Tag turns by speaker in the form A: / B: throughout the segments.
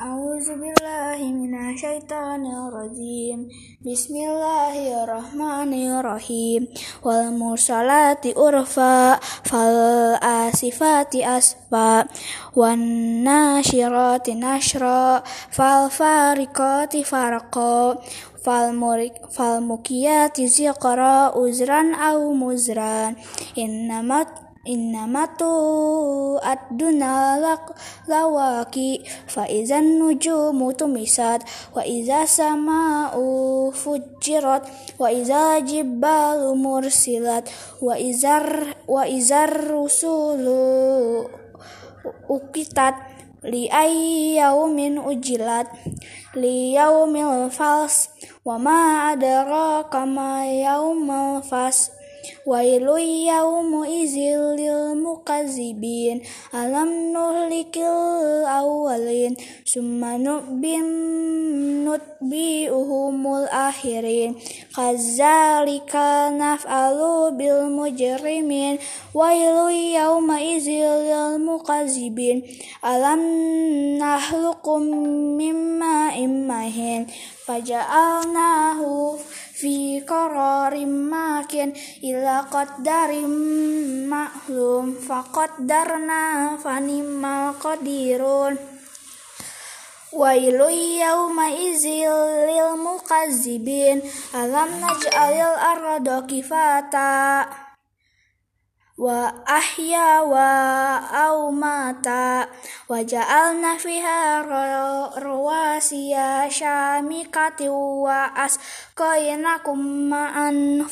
A: أعوذ بالله من الشيطان الرجيم بسم الله الرحمن الرحيم والمرسلات أرفا فالآسفات أسفا والناشرات نشرا فالفارقات فرقا فالمكيات زقرا أزرا أو مزرا إنما Inna Innamatu ad-duna lawaki fa izan nujumu tumisat wa iza sama'u fujirat wa iza jibalu mursilat wa izar wa izar rusulu ukitat li ayyaumin ujilat li yaumil fals wa ma adraka ma yaumil fas. Wailu yaumu izil lil mukazibin. Alam nuhlikil awalin Summa nutbim nutbi'uhumul akhirin. Kazalika naf'alu bil mujrimin. Wailu yauma izil lil mukazibin. Alam nahlukum mimma immahin. Faja'alnahu fi qararim makin ila qaddarim maklum faqaddarna fanimal qadirun. Wailu yawma izil lil mukazzibin alam naj'alil arda kifata wa ahya wa au mata. Wa ja'alna fiha rawasiya syamikati wa asqainakum ma'an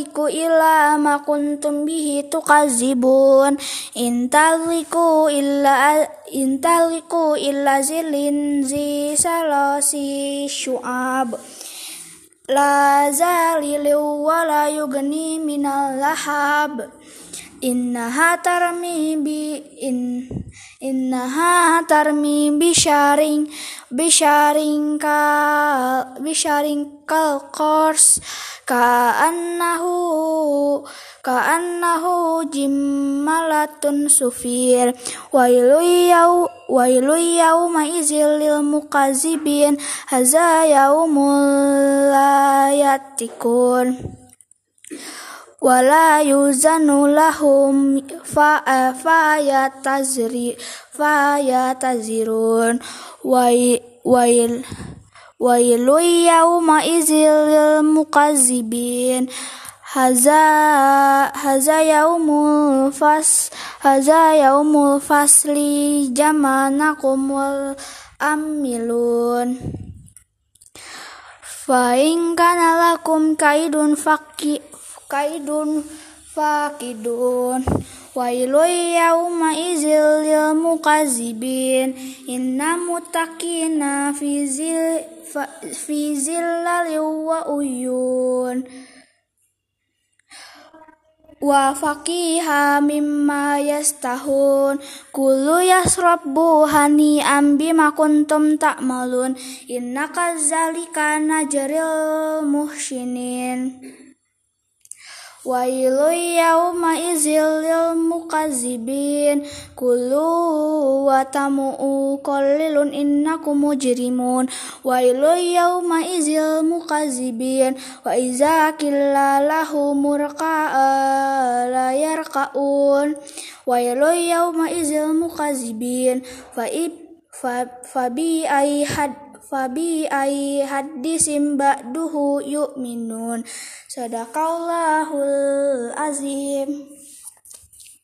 A: Intaliku illa ma kuntum bihi tukazibun. Intaliku illa intaliku illa zilin zi salasi syu'ab. La zalilu wa la yugni minal lahab Innaha tarmi bi in innaha tarmi bisharing bisharing kal bisharing kal kors ka'annahu ka'annahu jimmalatun sufir. Wailu yau wailu yauma izil lil mukazibin haza yaumul layatikun wala yuzanu lahum fa fayatazri fayatazirun wail Wailu yawma izil mukazzibin. Haza haza yaumul fas haza yaumul fasli jamanakum wal amilun. Fa in kana lakum kaidun faqi kaidun faqidun Wailu yawma izil lil mukazzibin Inna mutakina fi zil fi zillali wa uyun. Wa faqiha mimma yastahun. Kullu yasrabu hani ambi makuntum ta'malun. Innaka zalika najril muhsinin Wailu yawma izil lil mukazzibin Kulu wa tamu'u qallilun innakum mujrimun. Wailu yawma izil mukazzibin. Wa iza killa lahu murka'a la yarka'un Wailu yawma izil mukazzibin. Fa, fa, fa bi had fabi ai hadisim ba'duhu yu'minun. Sadaqallahul azim